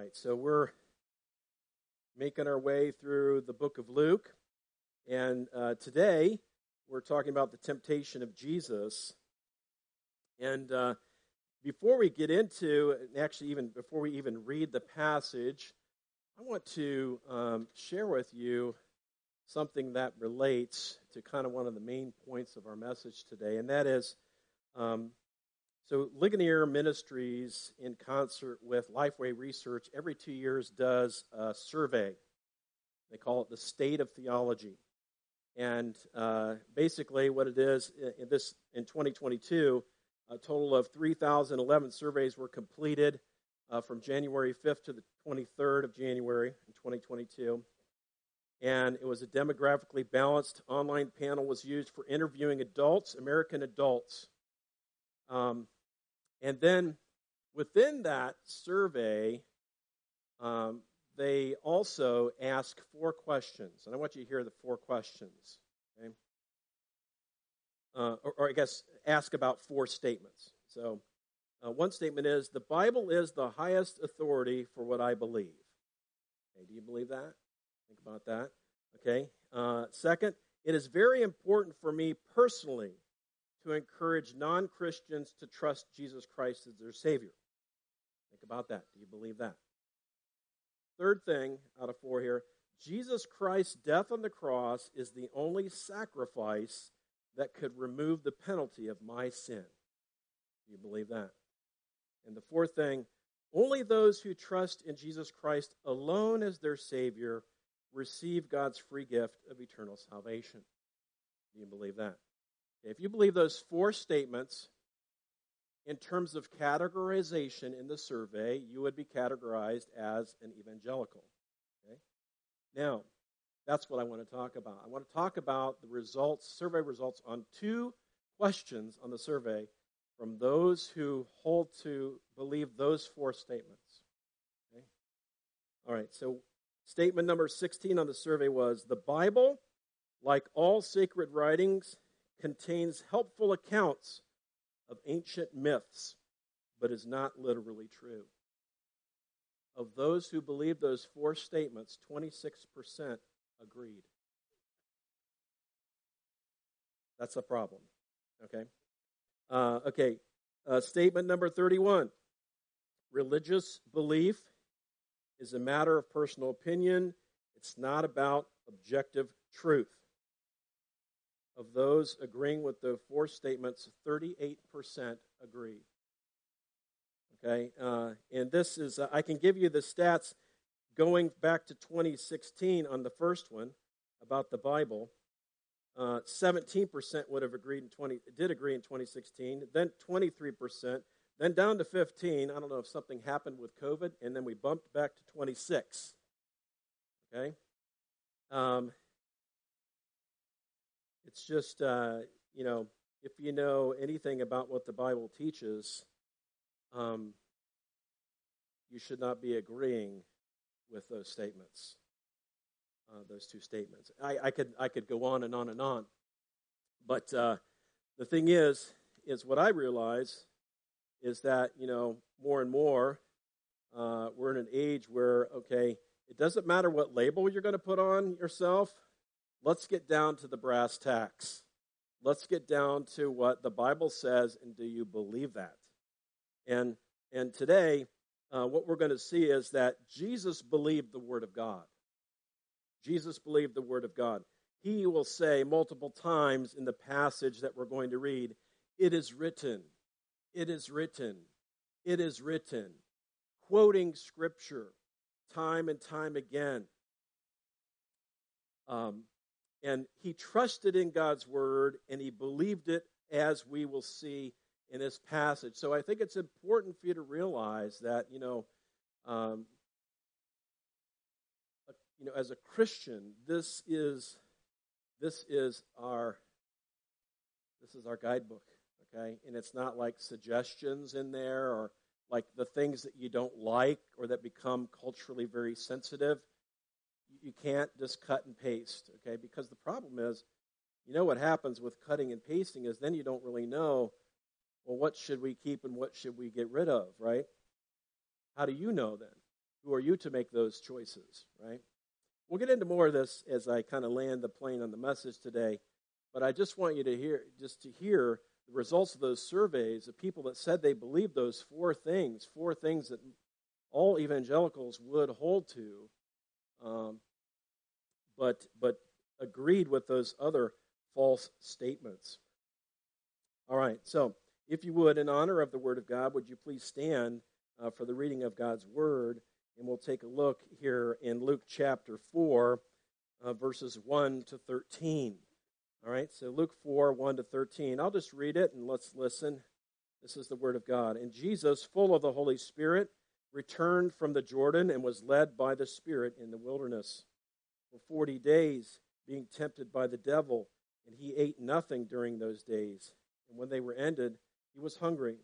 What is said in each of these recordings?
right, so we're making our way through the book of Luke, and uh, today we're talking about the temptation of Jesus. And uh, before we get into, actually, even before we even read the passage, I want to um, share with you something that relates to kind of one of the main points of our message today, and that is um, so, Ligonier Ministries, in concert with Lifeway Research, every two years does a survey. They call it the State of Theology. And uh, basically, what it is in this in 2022, a total of 3,011 surveys were completed uh, from January 5th to the 23rd of January in 2022. And it was a demographically balanced online panel was used for interviewing adults, American adults. Um, and then within that survey, um, they also ask four questions. And I want you to hear the four questions. Okay? Uh, or, or, I guess ask about four statements. So, uh, one statement is The Bible is the highest authority for what I believe. Okay, do you believe that? Think about that. Okay. Uh, second, it is very important for me personally to encourage non Christians to trust Jesus Christ as their Savior. Think about that. Do you believe that? Third thing out of four here Jesus Christ's death on the cross is the only sacrifice that could remove the penalty of my sin. Do you believe that? And the fourth thing only those who trust in Jesus Christ alone as their Savior receive God's free gift of eternal salvation. Do you believe that? If you believe those four statements in terms of categorization in the survey, you would be categorized as an evangelical. Okay? Now, that's what I want to talk about. I want to talk about the results, survey results on two questions on the survey from those who hold to believe those four statements. Okay? All right, so statement number 16 on the survey was the Bible, like all sacred writings, contains helpful accounts of ancient myths, but is not literally true. Of those who believe those four statements, 26% agreed. That's a problem. Okay? Uh, okay. Uh, statement number 31 religious belief is a matter of personal opinion, it's not about objective truth of those agreeing with the four statements, 38% agree. Okay, uh, and this is, uh, I can give you the stats going back to 2016 on the first one about the Bible. Uh, 17% would have agreed in 20, did agree in 2016, then 23%, then down to 15. I don't know if something happened with COVID, and then we bumped back to 26. Okay? Um, it's just, uh, you know, if you know anything about what the Bible teaches, um, you should not be agreeing with those statements, uh, those two statements. I, I, could I could go on and on and on, but uh, the thing is, is what I realize is that you know more and more uh, we're in an age where okay, it doesn't matter what label you're going to put on yourself let's get down to the brass tacks. Let's get down to what the Bible says, and do you believe that? And and today, uh, what we're going to see is that Jesus believed the Word of God. Jesus believed the Word of God. He will say multiple times in the passage that we're going to read, It is written, it is written, it is written, quoting Scripture time and time again. Um, and he trusted in God's word and he believed it as we will see in this passage. So I think it's important for you to realize that, you know, um, you know, as a Christian, this is this is our this is our guidebook, okay? And it's not like suggestions in there or like the things that you don't like or that become culturally very sensitive you can't just cut and paste, okay? Because the problem is, you know what happens with cutting and pasting is then you don't really know, well, what should we keep and what should we get rid of, right? How do you know then? who are you to make those choices, right? We'll get into more of this as I kind of land the plane on the message today, but I just want you to hear just to hear the results of those surveys of people that said they believed those four things, four things that all evangelicals would hold to, um, but but agreed with those other false statements. All right, so if you would, in honor of the Word of God, would you please stand uh, for the reading of God's Word? And we'll take a look here in Luke chapter 4, uh, verses 1 to 13. All right, so Luke 4, 1 to 13. I'll just read it and let's listen. This is the Word of God. And Jesus, full of the Holy Spirit, returned from the Jordan and was led by the Spirit in the wilderness for 40 days, being tempted by the devil. And he ate nothing during those days. And when they were ended, he was hungry.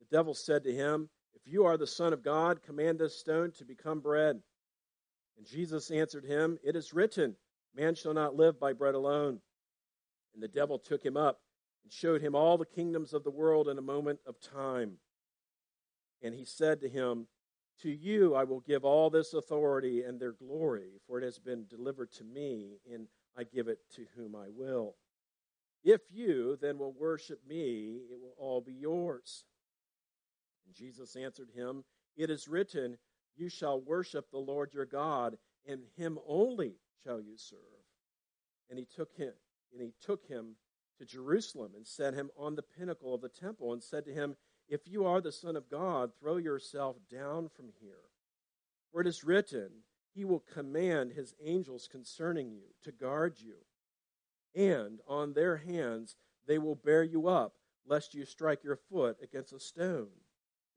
The devil said to him, If you are the Son of God, command this stone to become bread. And Jesus answered him, It is written, Man shall not live by bread alone. And the devil took him up and showed him all the kingdoms of the world in a moment of time. And he said to him, To you I will give all this authority and their glory, for it has been delivered to me, and I give it to whom I will. If you then will worship me, it will all be yours. And Jesus answered him, It is written, You shall worship the Lord your God, and him only shall you serve. And he took him, and he took him to Jerusalem and set him on the pinnacle of the temple and said to him, If you are the Son of God, throw yourself down from here. For it is written, He will command His angels concerning you to guard you and on their hands they will bear you up, lest you strike your foot against a stone.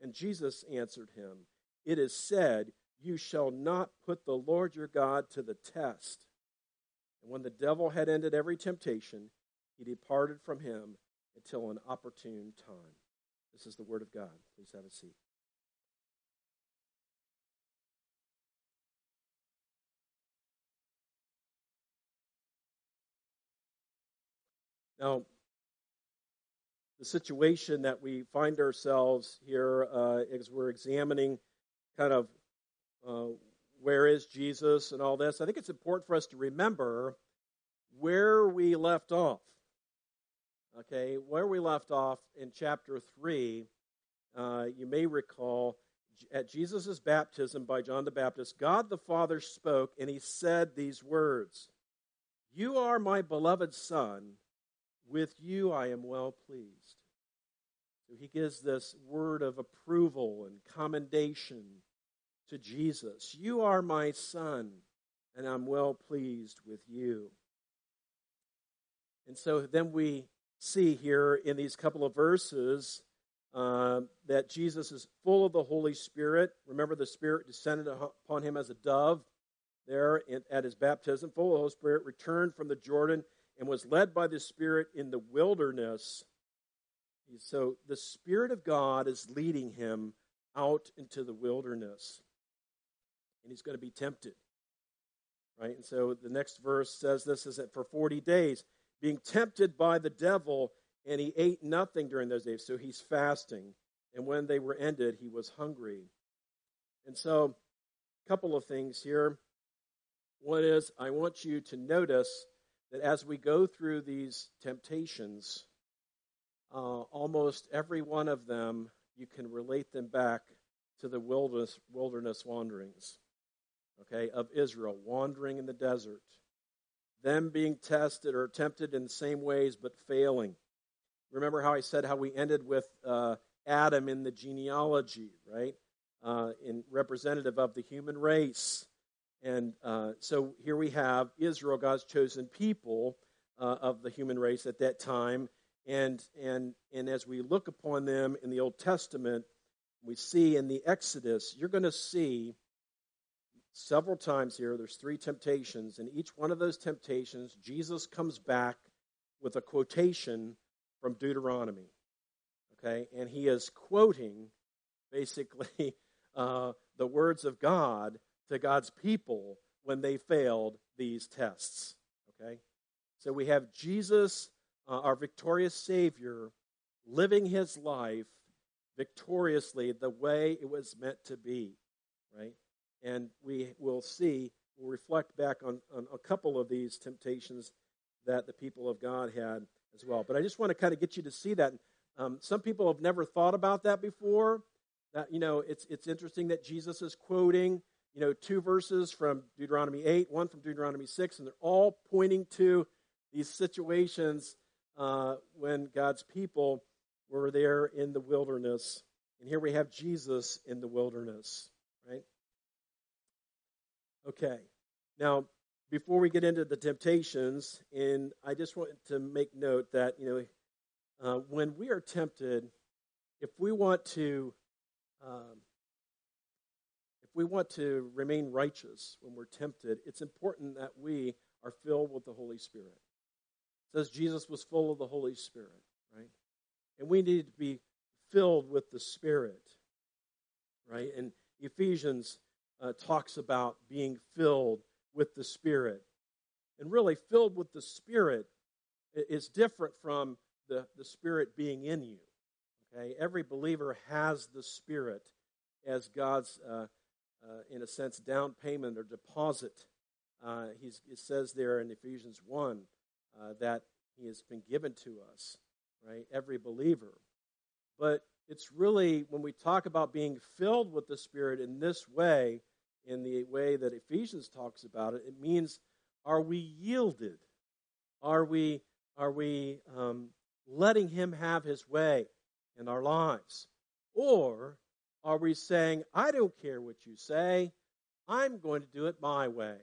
And Jesus answered him, It is said, You shall not put the Lord your God to the test. And when the devil had ended every temptation, he departed from him until an opportune time. This is the word of God. Please have a seat. Now, the situation that we find ourselves here uh, as we're examining kind of uh, where is Jesus and all this, I think it's important for us to remember where we left off. Okay, where we left off in chapter 3, uh, you may recall at Jesus' baptism by John the Baptist, God the Father spoke and he said these words You are my beloved Son with you I am well pleased. So he gives this word of approval and commendation to Jesus. You are my son, and I'm well pleased with you. And so then we see here in these couple of verses uh, that Jesus is full of the Holy Spirit. Remember, the Spirit descended upon him as a dove there at his baptism, full of the Holy Spirit, returned from the Jordan and was led by the Spirit in the wilderness. So the Spirit of God is leading him out into the wilderness. And he's going to be tempted. Right? And so the next verse says this is that for 40 days, being tempted by the devil, and he ate nothing during those days. So he's fasting. And when they were ended, he was hungry. And so, a couple of things here. One is, I want you to notice that as we go through these temptations, uh, almost every one of them, you can relate them back to the wilderness, wilderness wanderings, okay, of Israel, wandering in the desert, them being tested or tempted in the same ways but failing. Remember how I said how we ended with uh, Adam in the genealogy, right? Uh, in representative of the human race. And uh, so here we have Israel, God's chosen people uh, of the human race at that time. And, and, and as we look upon them in the Old Testament, we see in the Exodus, you're going to see several times here, there's three temptations. And each one of those temptations, Jesus comes back with a quotation from Deuteronomy. Okay? And he is quoting basically uh, the words of God to God's people when they failed these tests. Okay? So we have Jesus, uh, our victorious Savior, living his life victoriously the way it was meant to be. right? And we will see, we'll reflect back on, on a couple of these temptations that the people of God had as well. But I just want to kind of get you to see that. Um, some people have never thought about that before. That you know, it's it's interesting that Jesus is quoting you know two verses from Deuteronomy eight, one from Deuteronomy six, and they're all pointing to these situations uh, when God's people were there in the wilderness. And here we have Jesus in the wilderness, right? Okay. Now, before we get into the temptations, and I just want to make note that, you know, uh, when we are tempted, if we want to, um, if we want to remain righteous when we're tempted, it's important that we are filled with the Holy Spirit. It says Jesus was full of the Holy Spirit, right? And we need to be filled with the Spirit, right? And Ephesians uh, talks about being filled with the Spirit. And really, filled with the Spirit is different from the, the Spirit being in you. Okay? Every believer has the Spirit as God's, uh, uh, in a sense, down payment or deposit. Uh, it says there in Ephesians 1 uh, that He has been given to us, right? Every believer. But it's really, when we talk about being filled with the Spirit in this way, in the way that Ephesians talks about it, it means are we yielded? Are we, are we um, letting Him have His way in our lives? Or are we saying, I don't care what you say, I'm going to do it my way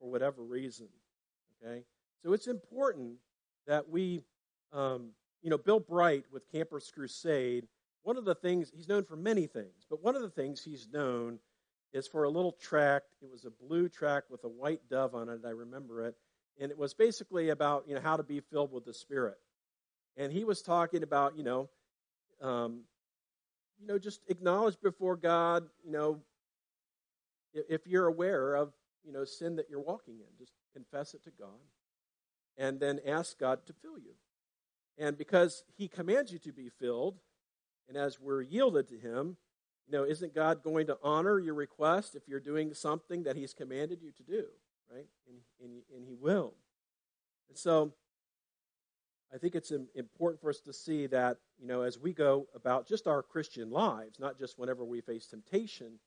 for whatever reason? Okay? So it's important that we, um, you know, Bill Bright with Campus Crusade, one of the things, he's known for many things, but one of the things he's known is for a little tract. It was a blue tract with a white dove on it. I remember it. And it was basically about, you know, how to be filled with the Spirit. And he was talking about, you know, um, you know, just acknowledge before God, you know, if you're aware of, you know, sin that you're walking in, just confess it to God and then ask God to fill you. And because he commands you to be filled, and as we're yielded to him, you know, isn't God going to honor your request if you're doing something that He's commanded you to do, right? And, and, and He will. And so I think it's important for us to see that, you know, as we go about just our Christian lives, not just whenever we face temptation,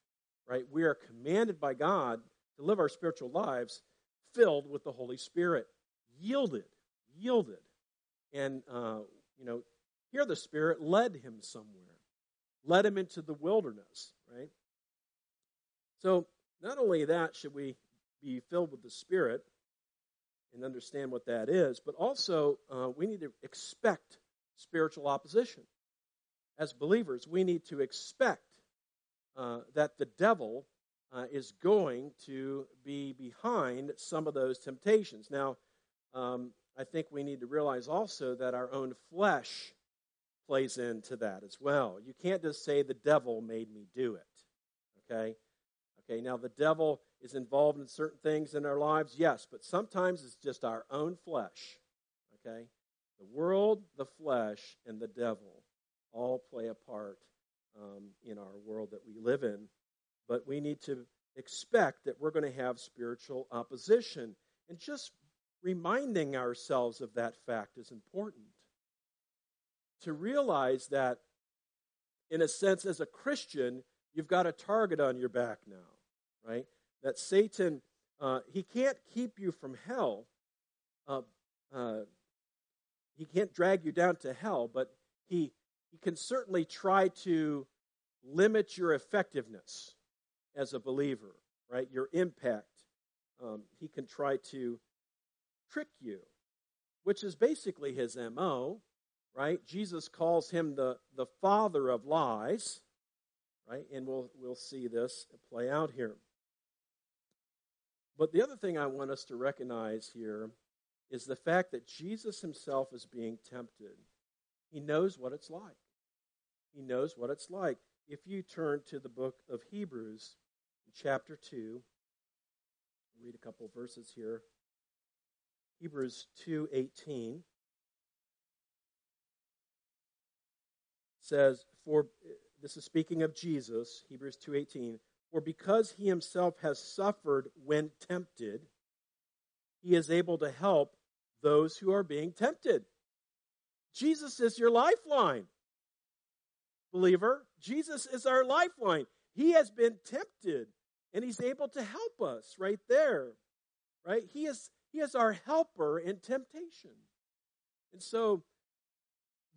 right? We are commanded by God to live our spiritual lives filled with the Holy Spirit, yielded, yielded. And, uh, you know, here the Spirit led him somewhere led him into the wilderness, right? So, not only that should we be filled with the Spirit and understand what that is, but also uh, we need to expect spiritual opposition. As believers, we need to expect uh, that the devil uh, is going to be behind some of those temptations. Now, um, I think we need to realize also that our own flesh plays into that as well. You can't just say the devil made me do it. Okay? Okay, now the devil is involved in certain things in our lives, yes, but sometimes it's just our own flesh. Okay? The world, the flesh, and the devil all play a part um, in our world that we live in. But we need to expect that we're going to have spiritual opposition. And just reminding ourselves of that fact is important to realize that, in a sense, as a Christian, you've got a target on your back now, right? That Satan, uh, he can't keep you from hell. Uh, uh, he can't drag you down to hell, but he, he can certainly try to limit your effectiveness as a believer, right? Your impact. Um, he can try to trick you, which is basically his MO right? Jesus calls him the, the father of lies, right? And we'll, we'll see this play out here. But the other thing I want us to recognize here is the fact that Jesus himself is being tempted. He knows what it's like. He knows what it's like. If you turn to the book of Hebrews, chapter 2, read a couple verses here. Hebrews 2:18 says, For this is speaking of Jesus, Hebrews 2:18, for because he himself has suffered when tempted, he is able to help those who are being tempted. Jesus is your lifeline. Believer, Jesus is our lifeline. He has been tempted and he's able to help us right there. Right? He is he is our helper in temptation. And so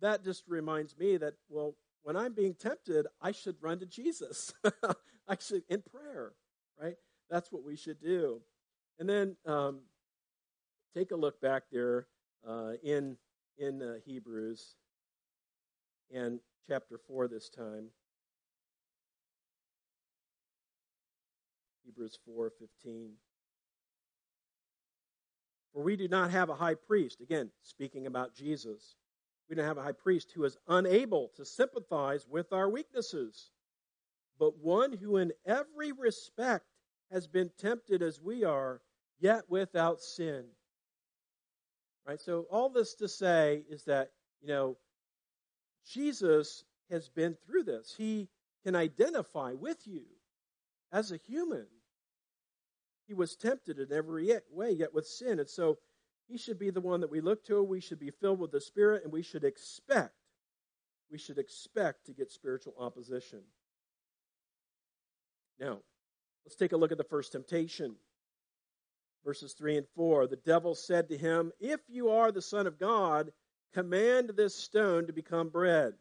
that just reminds me that well when I'm being tempted, I should run to Jesus. I should in prayer, right? That's what we should do. And then um, take a look back there uh, in in uh, Hebrews and chapter four this time. Hebrews four fifteen. For we do not have a high priest, again, speaking about Jesus. We don't have a high priest who is unable to sympathize with our weaknesses, but one who in every respect has been tempted as we are, yet without sin. Right? So all this to say is that, you know, Jesus has been through this. He can identify with you as a human. He was tempted in every way, yet with sin. And so he should be the one that we look to. We should be filled with the Spirit, and we should expect, we should expect to get spiritual opposition. Now, let's take a look at the first temptation. Verses 3 and 4 The devil said to him, If you are the Son of God, command this stone to become bread.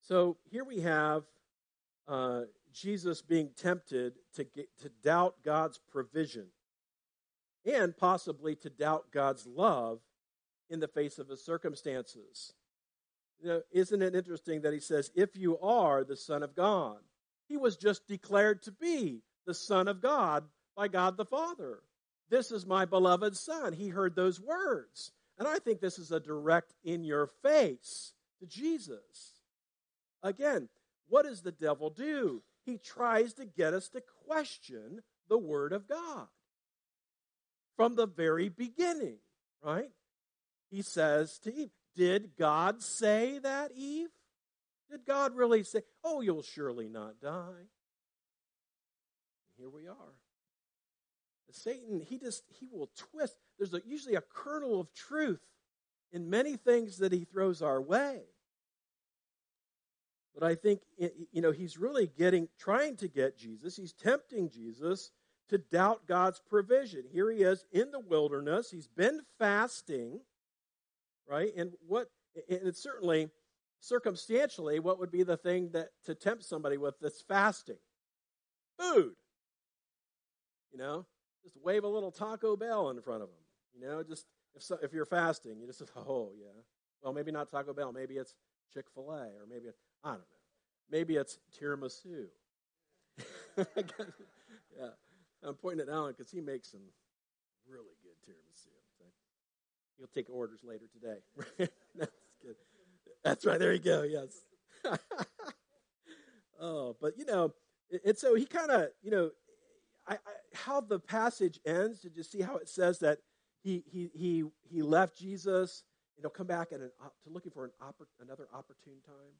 So here we have uh, Jesus being tempted to, get, to doubt God's provision and possibly to doubt God's love in the face of his circumstances. You know, isn't it interesting that he says, If you are the Son of God? He was just declared to be the Son of God by God the Father. This is my beloved Son. He heard those words. And I think this is a direct in your face to Jesus. Again, what does the devil do? He tries to get us to question the Word of God from the very beginning, right? He says to Eve, Did God say that, Eve? Did God really say, Oh, you'll surely not die? Here we are. Satan, he just he will twist. There's a, usually a kernel of truth in many things that he throws our way. But I think you know he's really getting trying to get Jesus. He's tempting Jesus to doubt God's provision. Here he is in the wilderness. He's been fasting, right? And what and it's certainly circumstantially what would be the thing that to tempt somebody with that's fasting? Food. You know, just wave a little Taco Bell in front of them. You know, just if so, if you're fasting, you just oh yeah. Well, maybe not Taco Bell. Maybe it's Chick Fil A, or maybe it's, I don't know. Maybe it's tiramisu. yeah, I'm pointing at Alan because he makes some really good tiramisu. He'll take orders later today. That's good. That's right. There you go. Yes. oh, but you know, and so he kind of, you know, I, I, how the passage ends. Did you see how it says that he he he he left Jesus and he'll come back at an, to looking for an oppor, another opportune time?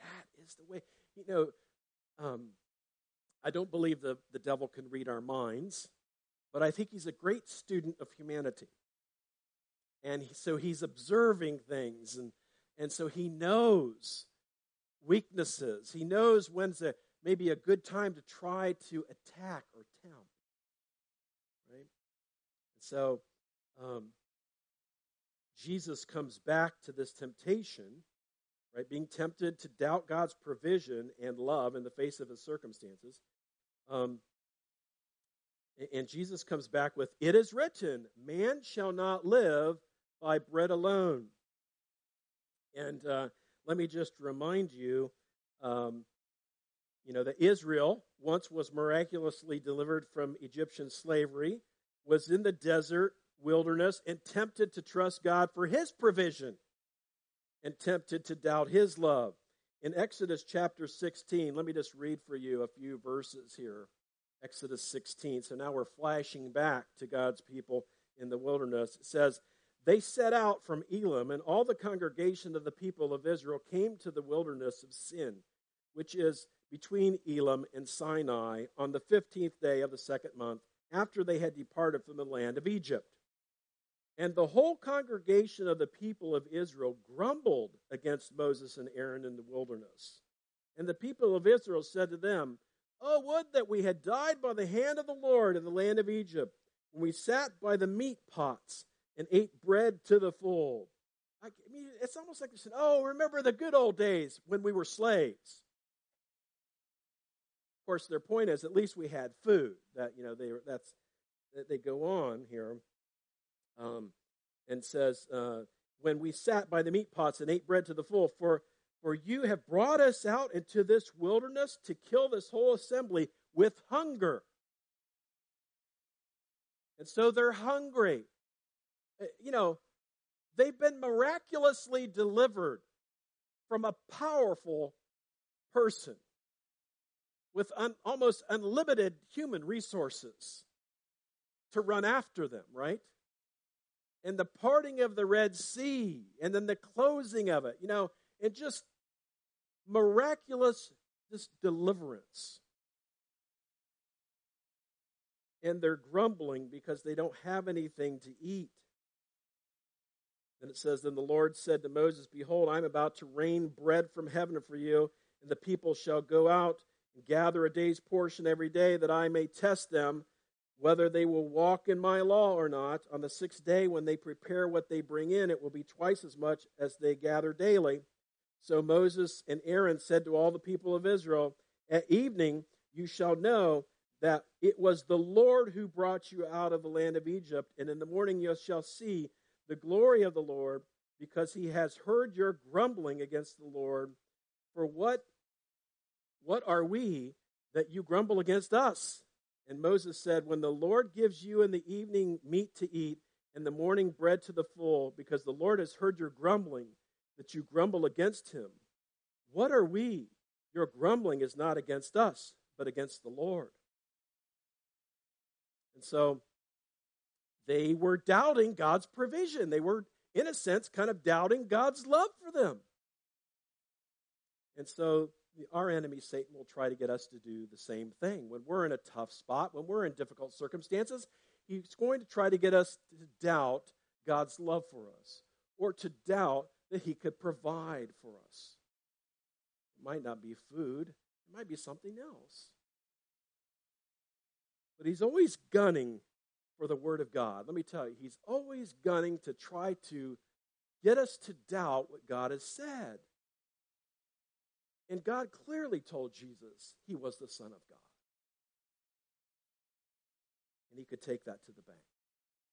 That is the way. You know, um, I don't believe the the devil can read our minds, but I think he's a great student of humanity, and he, so he's observing things, and and so he knows weaknesses. He knows when's a maybe a good time to try to attack or tempt. Right? So um, Jesus comes back to this temptation, right? Being tempted to doubt God's provision and love in the face of his circumstances. Um, and Jesus comes back with, It is written, man shall not live by bread alone. And uh, let me just remind you um, you know, that Israel once was miraculously delivered from Egyptian slavery, was in the desert wilderness, and tempted to trust God for his provision, and tempted to doubt his love. In Exodus chapter 16, let me just read for you a few verses here. Exodus 16. So now we're flashing back to God's people in the wilderness. It says, they set out from Elim, and all the congregation of the people of Israel came to the wilderness of Sin, which is between Elim and Sinai, on the fifteenth day of the second month, after they had departed from the land of Egypt. And the whole congregation of the people of Israel grumbled against Moses and Aaron in the wilderness. And the people of Israel said to them, Oh, would that we had died by the hand of the Lord in the land of Egypt, when we sat by the meat pots and ate bread to the full. I mean, it's almost like they said, Oh, remember the good old days when we were slaves. Of course, their point is at least we had food. That you know, they that's that they go on here, um, and says, uh, "When we sat by the meat pots and ate bread to the full, for for you have brought us out into this wilderness to kill this whole assembly with hunger." And so they're hungry. Uh, you know, they've been miraculously delivered from a powerful person with un, almost unlimited human resources to run after them, right? And the parting of the Red Sea, and then the closing of it, you know, and just miraculous this deliverance. And they're grumbling because they don't have anything to eat. And it says, Then the Lord said to Moses, Behold, I'm about to rain bread from heaven for you, and the people shall go out and gather a day's portion every day, that I may test them whether they will walk in my law or not. On the sixth day, when they prepare what they bring in, it will be twice as much as they gather daily. So Moses and Aaron said to all the people of Israel, At evening you shall know that it was the Lord who brought you out of the land of Egypt, and in the morning you shall see the glory of the Lord, because he has heard your grumbling against the Lord. For what what are we that you grumble against us? And Moses said, When the Lord gives you in the evening meat to eat, and the morning bread to the full, because the Lord has heard your grumbling, that you grumble against him. What are we? Your grumbling is not against us, but against the Lord. And so they were doubting God's provision. They were, in a sense, kind of doubting God's love for them. And so our enemy, Satan, will try to get us to do the same thing. When we're in a tough spot, when we're in difficult circumstances, he's going to try to get us to doubt God's love for us or to doubt that he could provide for us. It might not be food, it might be something else. But he's always gunning for the Word of God. Let me tell you, he's always gunning to try to get us to doubt what God has said. And God clearly told Jesus he was the Son of God. And he could take that to the bank.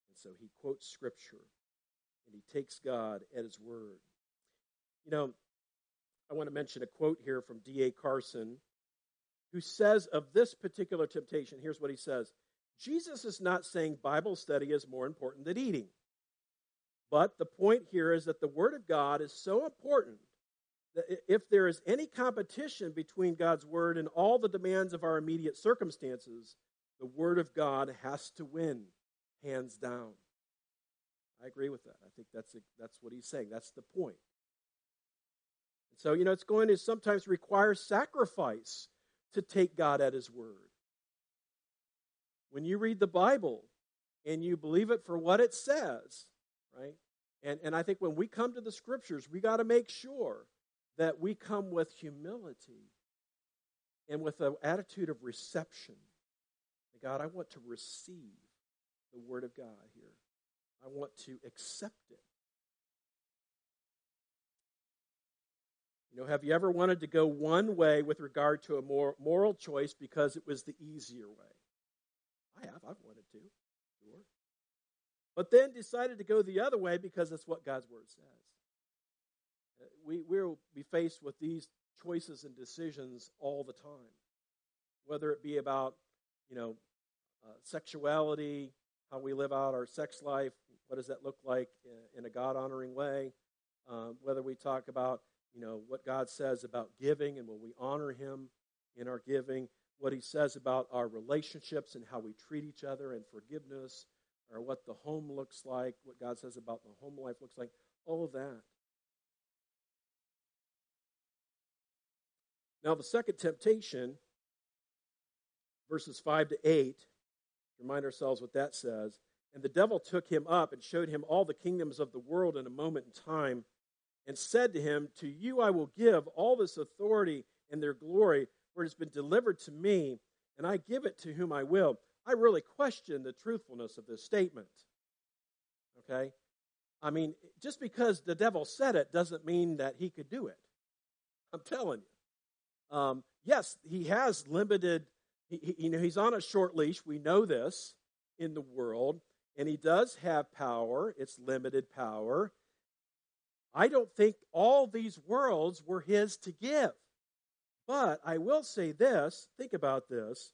And so he quotes Scripture and he takes God at his word. You know, I want to mention a quote here from D.A. Carson, who says of this particular temptation here's what he says Jesus is not saying Bible study is more important than eating. But the point here is that the Word of God is so important if there is any competition between God's word and all the demands of our immediate circumstances, the word of God has to win, hands down. I agree with that. I think that's a, that's what he's saying. That's the point. So, you know, it's going to sometimes require sacrifice to take God at his word. When you read the Bible and you believe it for what it says, right? And, and I think when we come to the scriptures, we got to make sure that we come with humility and with an attitude of reception. God, I want to receive the Word of God here. I want to accept it. You know, have you ever wanted to go one way with regard to a more moral choice because it was the easier way? I have. I've wanted to. Sure. But then decided to go the other way because that's what God's Word says we will be faced with these choices and decisions all the time, whether it be about, you know, uh, sexuality, how we live out our sex life, what does that look like in, in a God honoring way, um, whether we talk about, you know, what God says about giving and will we honor Him in our giving, what He says about our relationships and how we treat each other and forgiveness, or what the home looks like, what God says about the home life looks like, all of that. Now, the second temptation, verses 5 to 8, remind ourselves what that says. And the devil took him up and showed him all the kingdoms of the world in a moment in time, and said to him, To you I will give all this authority and their glory, for it has been delivered to me, and I give it to whom I will. I really question the truthfulness of this statement. Okay? I mean, just because the devil said it doesn't mean that he could do it. I'm telling you. Um, yes, he has limited, he, he, you know, he's on a short leash. We know this in the world. And he does have power, it's limited power. I don't think all these worlds were his to give. But I will say this think about this.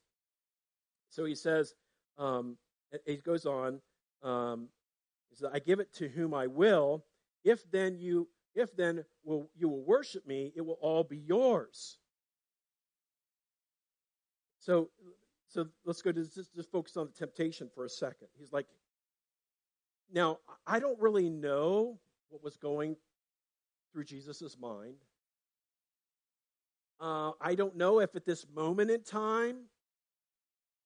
So he says, um, he goes on, um, he says, I give it to whom I will. If then you if then will you will worship me, it will all be yours. So so let's go to just, just focus on the temptation for a second. He's like, now I don't really know what was going through Jesus' mind. Uh, I don't know if at this moment in time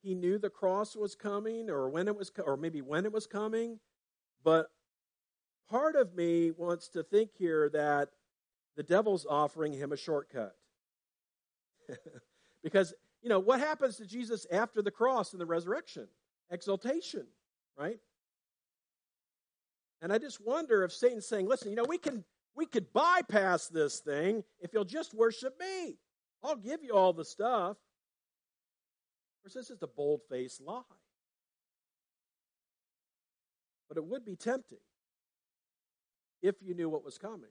he knew the cross was coming or when it was or maybe when it was coming but part of me wants to think here that the devil's offering him a shortcut because you know what happens to jesus after the cross and the resurrection exaltation right and i just wonder if satan's saying listen you know we can we could bypass this thing if you'll just worship me i'll give you all the stuff Of course, this is a bold faced lie. But it would be tempting if you knew what was coming.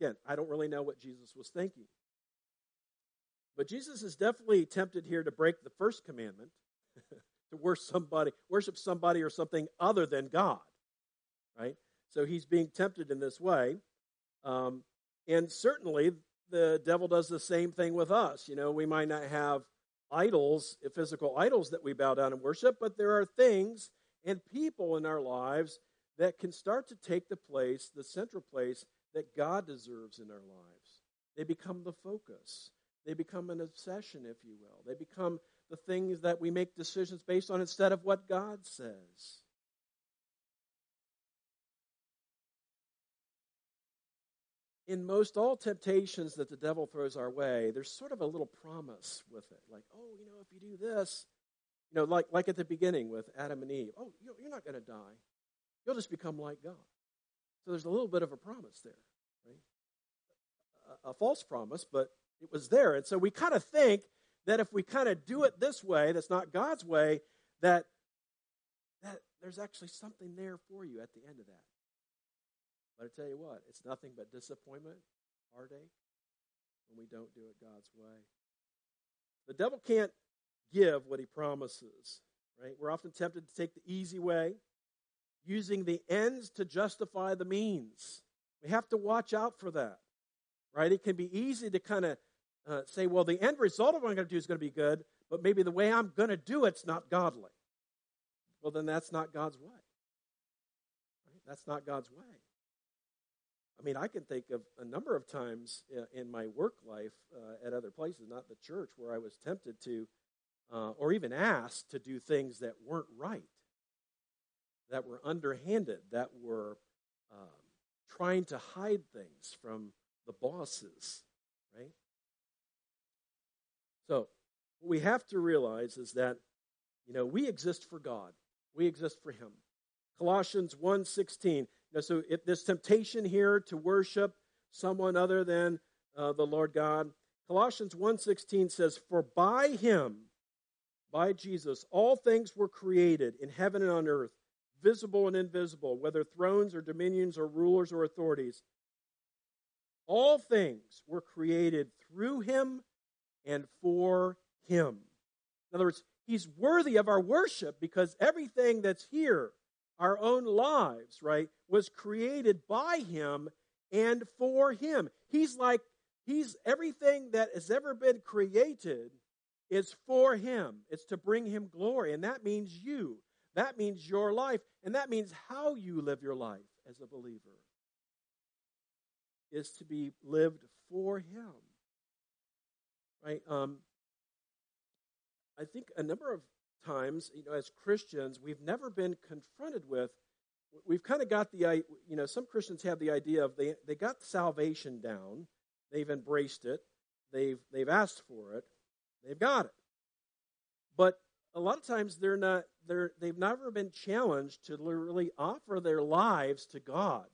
Again, I don't really know what Jesus was thinking. But Jesus is definitely tempted here to break the first commandment, to worship somebody, worship somebody or something other than God. Right? So he's being tempted in this way. Um, and certainly the devil does the same thing with us. You know, we might not have idols, physical idols that we bow down and worship, but there are things and people in our lives that can start to take the place, the central place that God deserves in our lives. They become the focus. They become an obsession, if you will. They become the things that we make decisions based on instead of what God says. in most all temptations that the devil throws our way, there's sort of a little promise with it. Like, oh, you know, if you do this, you know, like, like at the beginning with Adam and Eve, oh, you're not going to die. You'll just become like God. So there's a little bit of a promise there, right? A, a false promise, but it was there. And so we kind of think that if we kind of do it this way, that's not God's way, that, that there's actually something there for you at the end of that. But I tell you what, it's nothing but disappointment, heartache, when we don't do it God's way. The devil can't give what he promises, right? We're often tempted to take the easy way, using the ends to justify the means. We have to watch out for that, right? It can be easy to kind of uh, say, well, the end result of what I'm going to do is going to be good, but maybe the way I'm going to do it's not godly. Well, then that's not God's way. Right? That's not God's way. I mean, I can think of a number of times uh, in my work life uh, at other places, not the church, where I was tempted to, uh, or even asked to do things that weren't right, that were underhanded, that were um, trying to hide things from the bosses, right? So, what we have to realize is that, you know, we exist for God. We exist for Him. Colossians 1:16 now, so if this temptation here to worship someone other than uh, the Lord God, Colossians 1:16 says, "For by him, by Jesus, all things were created in heaven and on earth, visible and invisible, whether thrones or dominions or rulers or authorities. All things were created through him and for him." In other words, he's worthy of our worship because everything that's here our own lives, right, was created by Him and for Him. He's like, He's everything that has ever been created is for Him. It's to bring Him glory. And that means you. That means your life, and that means how you live your life as a believer is to be lived for Him. Right? Um, I think a number of times, you know, as Christians, we've never been confronted with. We've kind of got the, you know, some Christians have the idea of they they got salvation down, they've embraced it, they've they've asked for it, they've got it. But a lot of times they're not they're they've never been challenged to literally offer their lives to God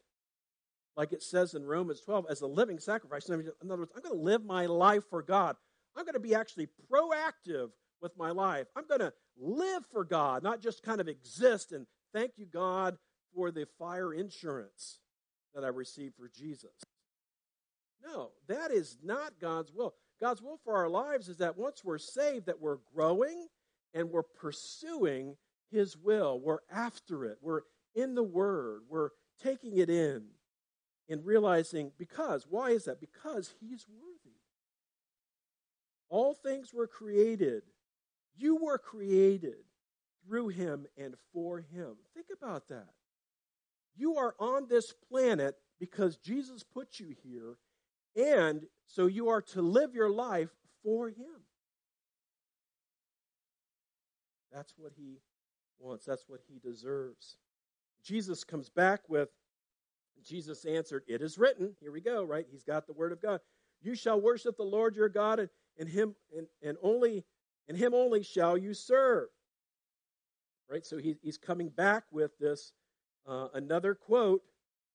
like it says in Romans 12, as a living sacrifice. In other words, I'm going to live my life for God. I'm going to be actually proactive with my life. I'm going to live for God, not just kind of exist and thank you, God, for the fire insurance that I received for Jesus. No, that is not God's will. God's will for our lives is that once we're saved, that we're growing and we're pursuing His will. We're after it. We're in the Word. We're taking it in and realizing because, why is that? Because He's worthy. All things were created. You were created through Him and for Him. Think about that. You are on this planet because Jesus put you here, and so you are to live your life for Him. That's what He wants, that's what He deserves. Jesus comes back with Jesus answered, It is written. Here we go, right? He's got the word of God. You shall worship the Lord your God, and, and him and, and only and him only shall you serve. Right? So he, he's coming back with this uh, another quote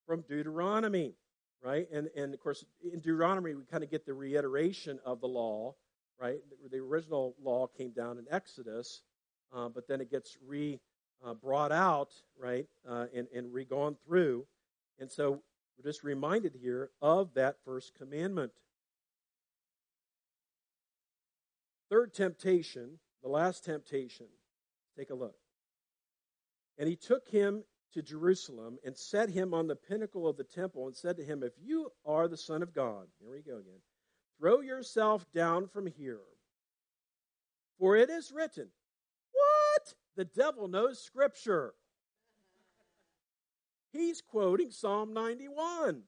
from Deuteronomy, right? And and of course in Deuteronomy we kind of get the reiteration of the law, right? The, the original law came down in Exodus, uh, but then it gets re uh, brought out, right, uh, and and re gone through. And so we're just reminded here of that first commandment. Third temptation, the last temptation. Take a look. And he took him to Jerusalem and set him on the pinnacle of the temple and said to him, If you are the Son of God, here we go again, throw yourself down from here. For it is written, What? The devil knows Scripture. He's quoting Psalm 91,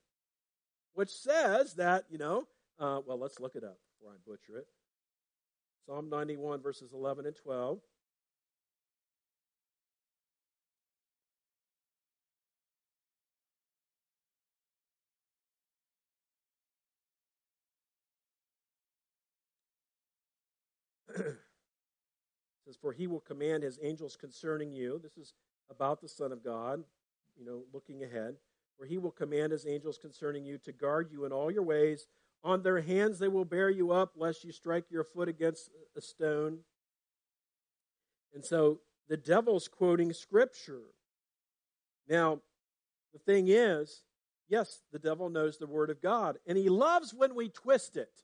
which says that, you know, uh, well, let's look it up before I butcher it. Psalm 91, verses 11 and 12. says, For he will command his angels concerning you. This is about the Son of God you know, looking ahead, where he will command his angels concerning you to guard you in all your ways. On their hands they will bear you up, lest you strike your foot against a stone. And so the devil's quoting scripture. Now, the thing is, yes, the devil knows the word of God, and he loves when we twist it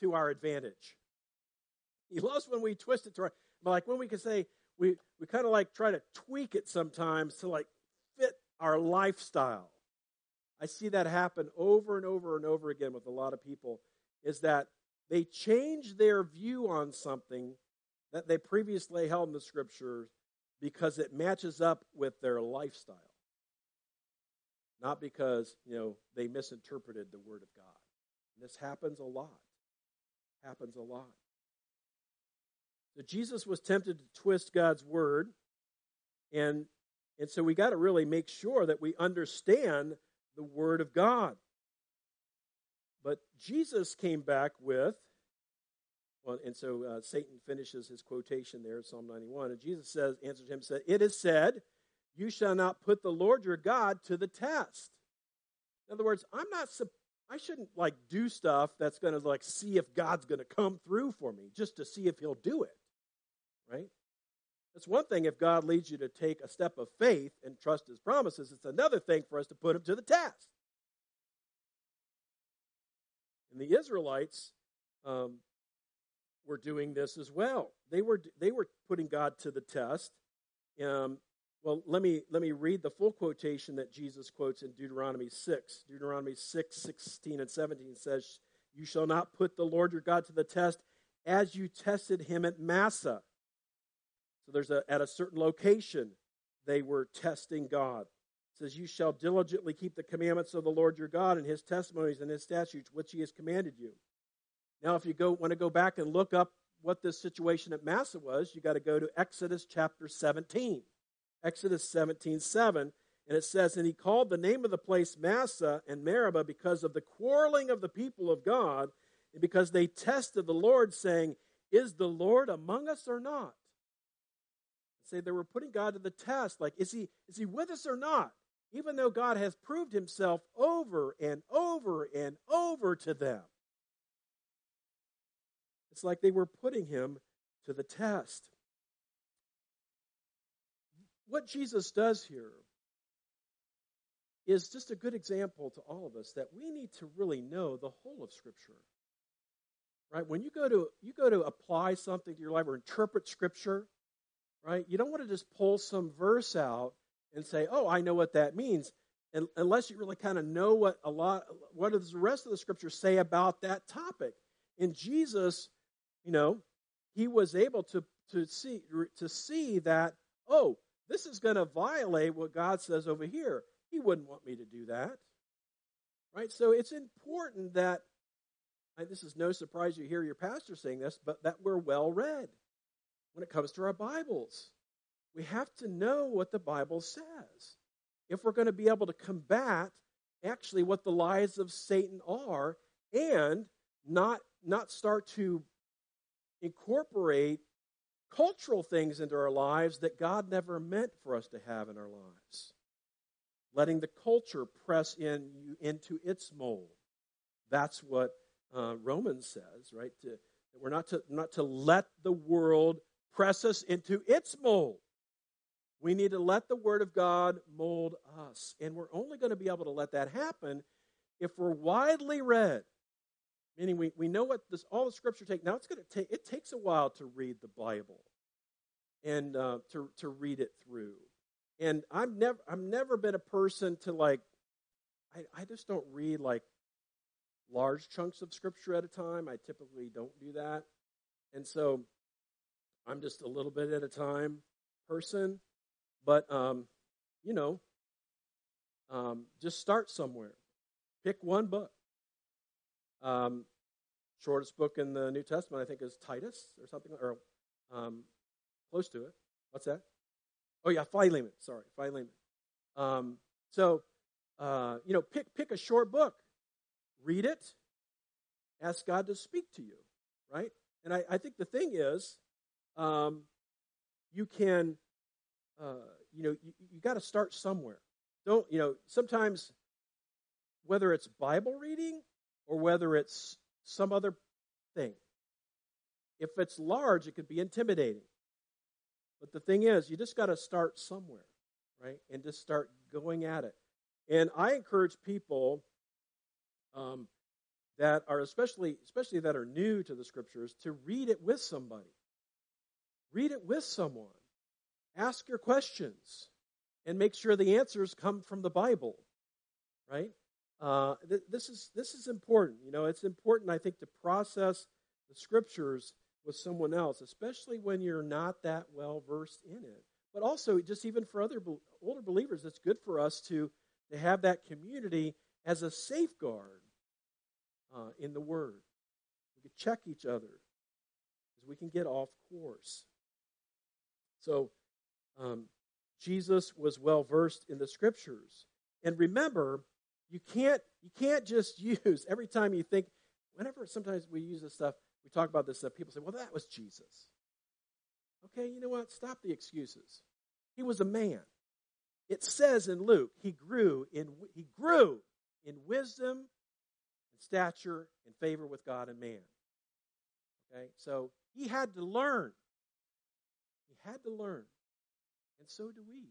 to our advantage. He loves when we twist it to our, like when we can say, we, we kind of like try to tweak it sometimes to like fit our lifestyle. I see that happen over and over and over again with a lot of people is that they change their view on something that they previously held in the scriptures because it matches up with their lifestyle. Not because, you know, they misinterpreted the word of God. And this happens a lot. Happens a lot. So Jesus was tempted to twist God's word and and so we got to really make sure that we understand the Word of God. But Jesus came back with, well, and so uh, Satan finishes his quotation there, Psalm 91. And Jesus says, answered him, said, It is said, You shall not put the Lord your God to the test. In other words, I'm not, I shouldn't like do stuff that's going to like see if God's going to come through for me, just to see if he'll do it. Right? It's one thing if God leads you to take a step of faith and trust his promises. It's another thing for us to put him to the test. And the Israelites um, were doing this as well. They were, they were putting God to the test. Um, well, let me, let me read the full quotation that Jesus quotes in Deuteronomy 6. Deuteronomy 6, 16 and 17 says, You shall not put the Lord your God to the test as you tested him at Massah so there's a, at a certain location they were testing God. It says, You shall diligently keep the commandments of the Lord your God and his testimonies and his statutes, which he has commanded you. Now, if you go, want to go back and look up what this situation at Massah was, you got to go to Exodus chapter 17. Exodus 17, 7. And it says, And he called the name of the place Massah and Meribah because of the quarreling of the people of God, and because they tested the Lord, saying, Is the Lord among us or not? Say they were putting God to the test, like, is he, is he with us or not? Even though God has proved himself over and over and over to them. It's like they were putting him to the test. What Jesus does here is just a good example to all of us that we need to really know the whole of Scripture. Right? When you go to you go to apply something to your life or interpret Scripture, right? You don't want to just pull some verse out and say, "Oh, I know what that means," and, unless you really kind of know what a lot what does the rest of the Scripture say about that topic. In Jesus, you know, he was able to to see to see that oh, this is going to violate what God says over here. He wouldn't want me to do that. Right? So it's important that, this is no surprise you hear your pastor saying this, but that we're well read when it comes to our Bibles. We have to know what the Bible says if we're going to be able to combat actually what the lies of Satan are and not, not start to incorporate cultural things into our lives that God never meant for us to have in our lives letting the culture press in you into its mold. That's what uh, Romans says, right? To, we're not to, not to let the world press us into its mold. We need to let the Word of God mold us. And we're only going to be able to let that happen if we're widely read. Meaning we, we know what this all the scripture takes. Now it's going to take it takes a while to read the Bible and uh, to, to read it through. And I've never I've never been a person to like I, I just don't read like large chunks of scripture at a time. I typically don't do that. And so I'm just a little bit at a time person. But um, you know, um, just start somewhere. Pick one book. Um, shortest book in the New Testament, I think, is Titus or something, or um, close to it. What's that? Oh yeah, Philemon. Sorry, Philemon. Um, so uh, you know, pick pick a short book, read it, ask God to speak to you, right? And I, I think the thing is, um, you can, uh, you know, you, you got to start somewhere. Don't you know? Sometimes, whether it's Bible reading or whether it's some other thing, if it's large, it could be intimidating. But the thing is, you just got to start somewhere, right? And just start going at it. And I encourage people um, that are especially especially that are new to the scriptures to read it with somebody. Read it with someone. Ask your questions and make sure the answers come from the Bible, right? Uh, th- this is this is important. You know, it's important I think to process the scriptures with someone else, especially when you're not that well versed in it. But also, just even for other older believers, it's good for us to, to have that community as a safeguard uh, in the Word. We can check each other because we can get off course. So, um, Jesus was well versed in the Scriptures. And remember, you can't you can't just use every time you think. Whenever sometimes we use this stuff, we talk about this stuff, people say, well, that was Jesus. Okay, you know what? Stop the excuses. He was a man. It says in Luke, he grew in he grew in wisdom and stature and favor with God and man. Okay? So he had to learn. Had to learn. And so do we.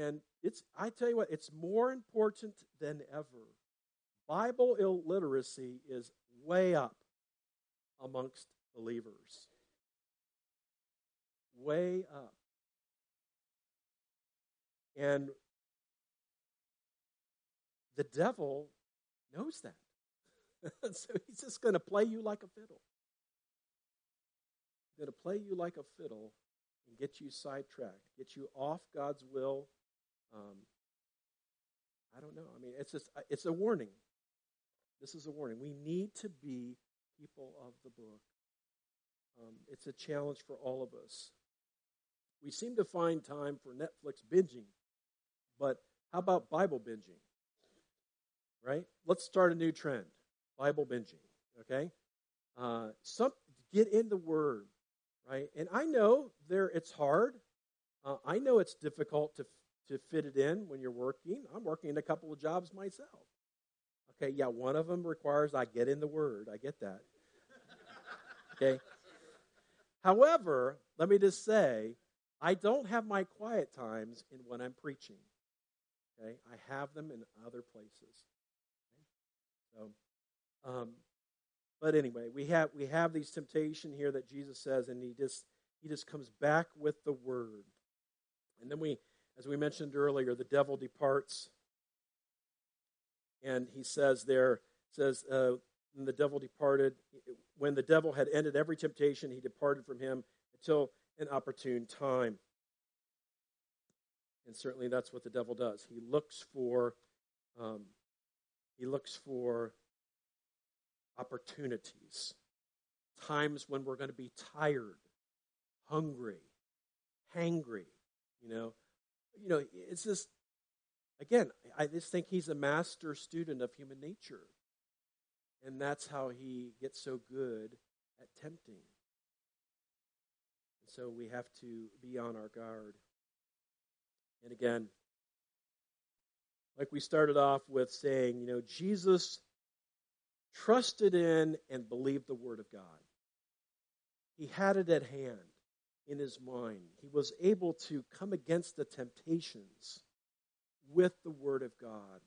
And it's I tell you what, it's more important than ever. Bible illiteracy is way up amongst believers. Way up. And the devil knows that. so he's just going to play you like a fiddle. Going to play you like a fiddle and get you sidetracked, get you off God's will. Um, I don't know. I mean, it's just, it's a warning. This is a warning. We need to be people of the book. Um, it's a challenge for all of us. We seem to find time for Netflix binging, but how about Bible binging? Right? Let's start a new trend Bible binging, okay? Uh, some, get in the Word, right? And I know there it's hard. Uh, I know it's difficult to, to fit it in when you're working. I'm working in a couple of jobs myself. Okay, yeah, one of them requires I get in the Word. I get that. Okay? However, let me just say, I don't have my quiet times in when I'm preaching. Okay? I have them in other places. Okay? So, um, but anyway, we have we have these temptation here that Jesus says, and he just he just comes back with the word. And then we, as we mentioned earlier, the devil departs, and he says there says uh, the devil departed when the devil had ended every temptation. He departed from him until an opportune time. And certainly that's what the devil does. He looks for um, he looks for opportunities, times when we're going to be tired, hungry, hangry. You know, you know, it's just again. I just think he's a master student of human nature, and that's how he gets so good at tempting. And so we have to be on our guard. And again, like we started off with saying, you know, Jesus trusted in and believed the Word of God. He had it at hand in his mind. He was able to come against the temptations with the Word of God.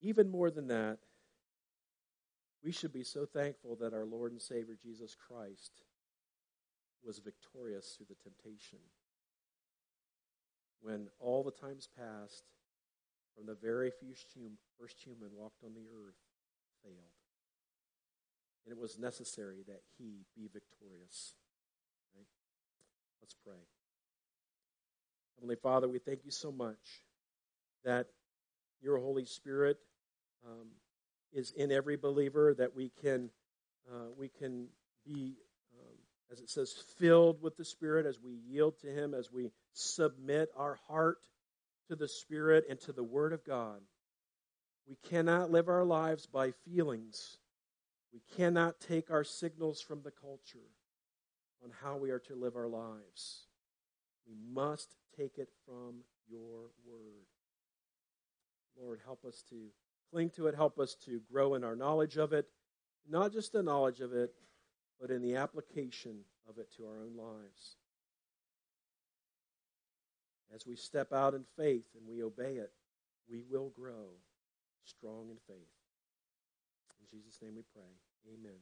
Even more than that, we should be so thankful that our Lord and Savior Jesus Christ was victorious through the temptation. When all the times past, from the very first human walked on the earth failed. And it was necessary that he be victorious. Right? Let's pray. Heavenly Father, we thank you so much that your Holy Spirit um, is in every believer, that we can, uh, we can be, um, as it says, filled with the Spirit as we yield to Him, as we submit our heart to the Spirit and to the Word of God. We cannot live our lives by feelings. We cannot take our signals from the culture on how we are to live our lives. We must take it from your Word. Lord, help us to cling to it. Help us to grow in our knowledge of it. Not just the knowledge of it, but in the application of it to our own lives. As we step out in faith and we obey it, we will grow strong in faith. In Jesus' name we pray. Amen.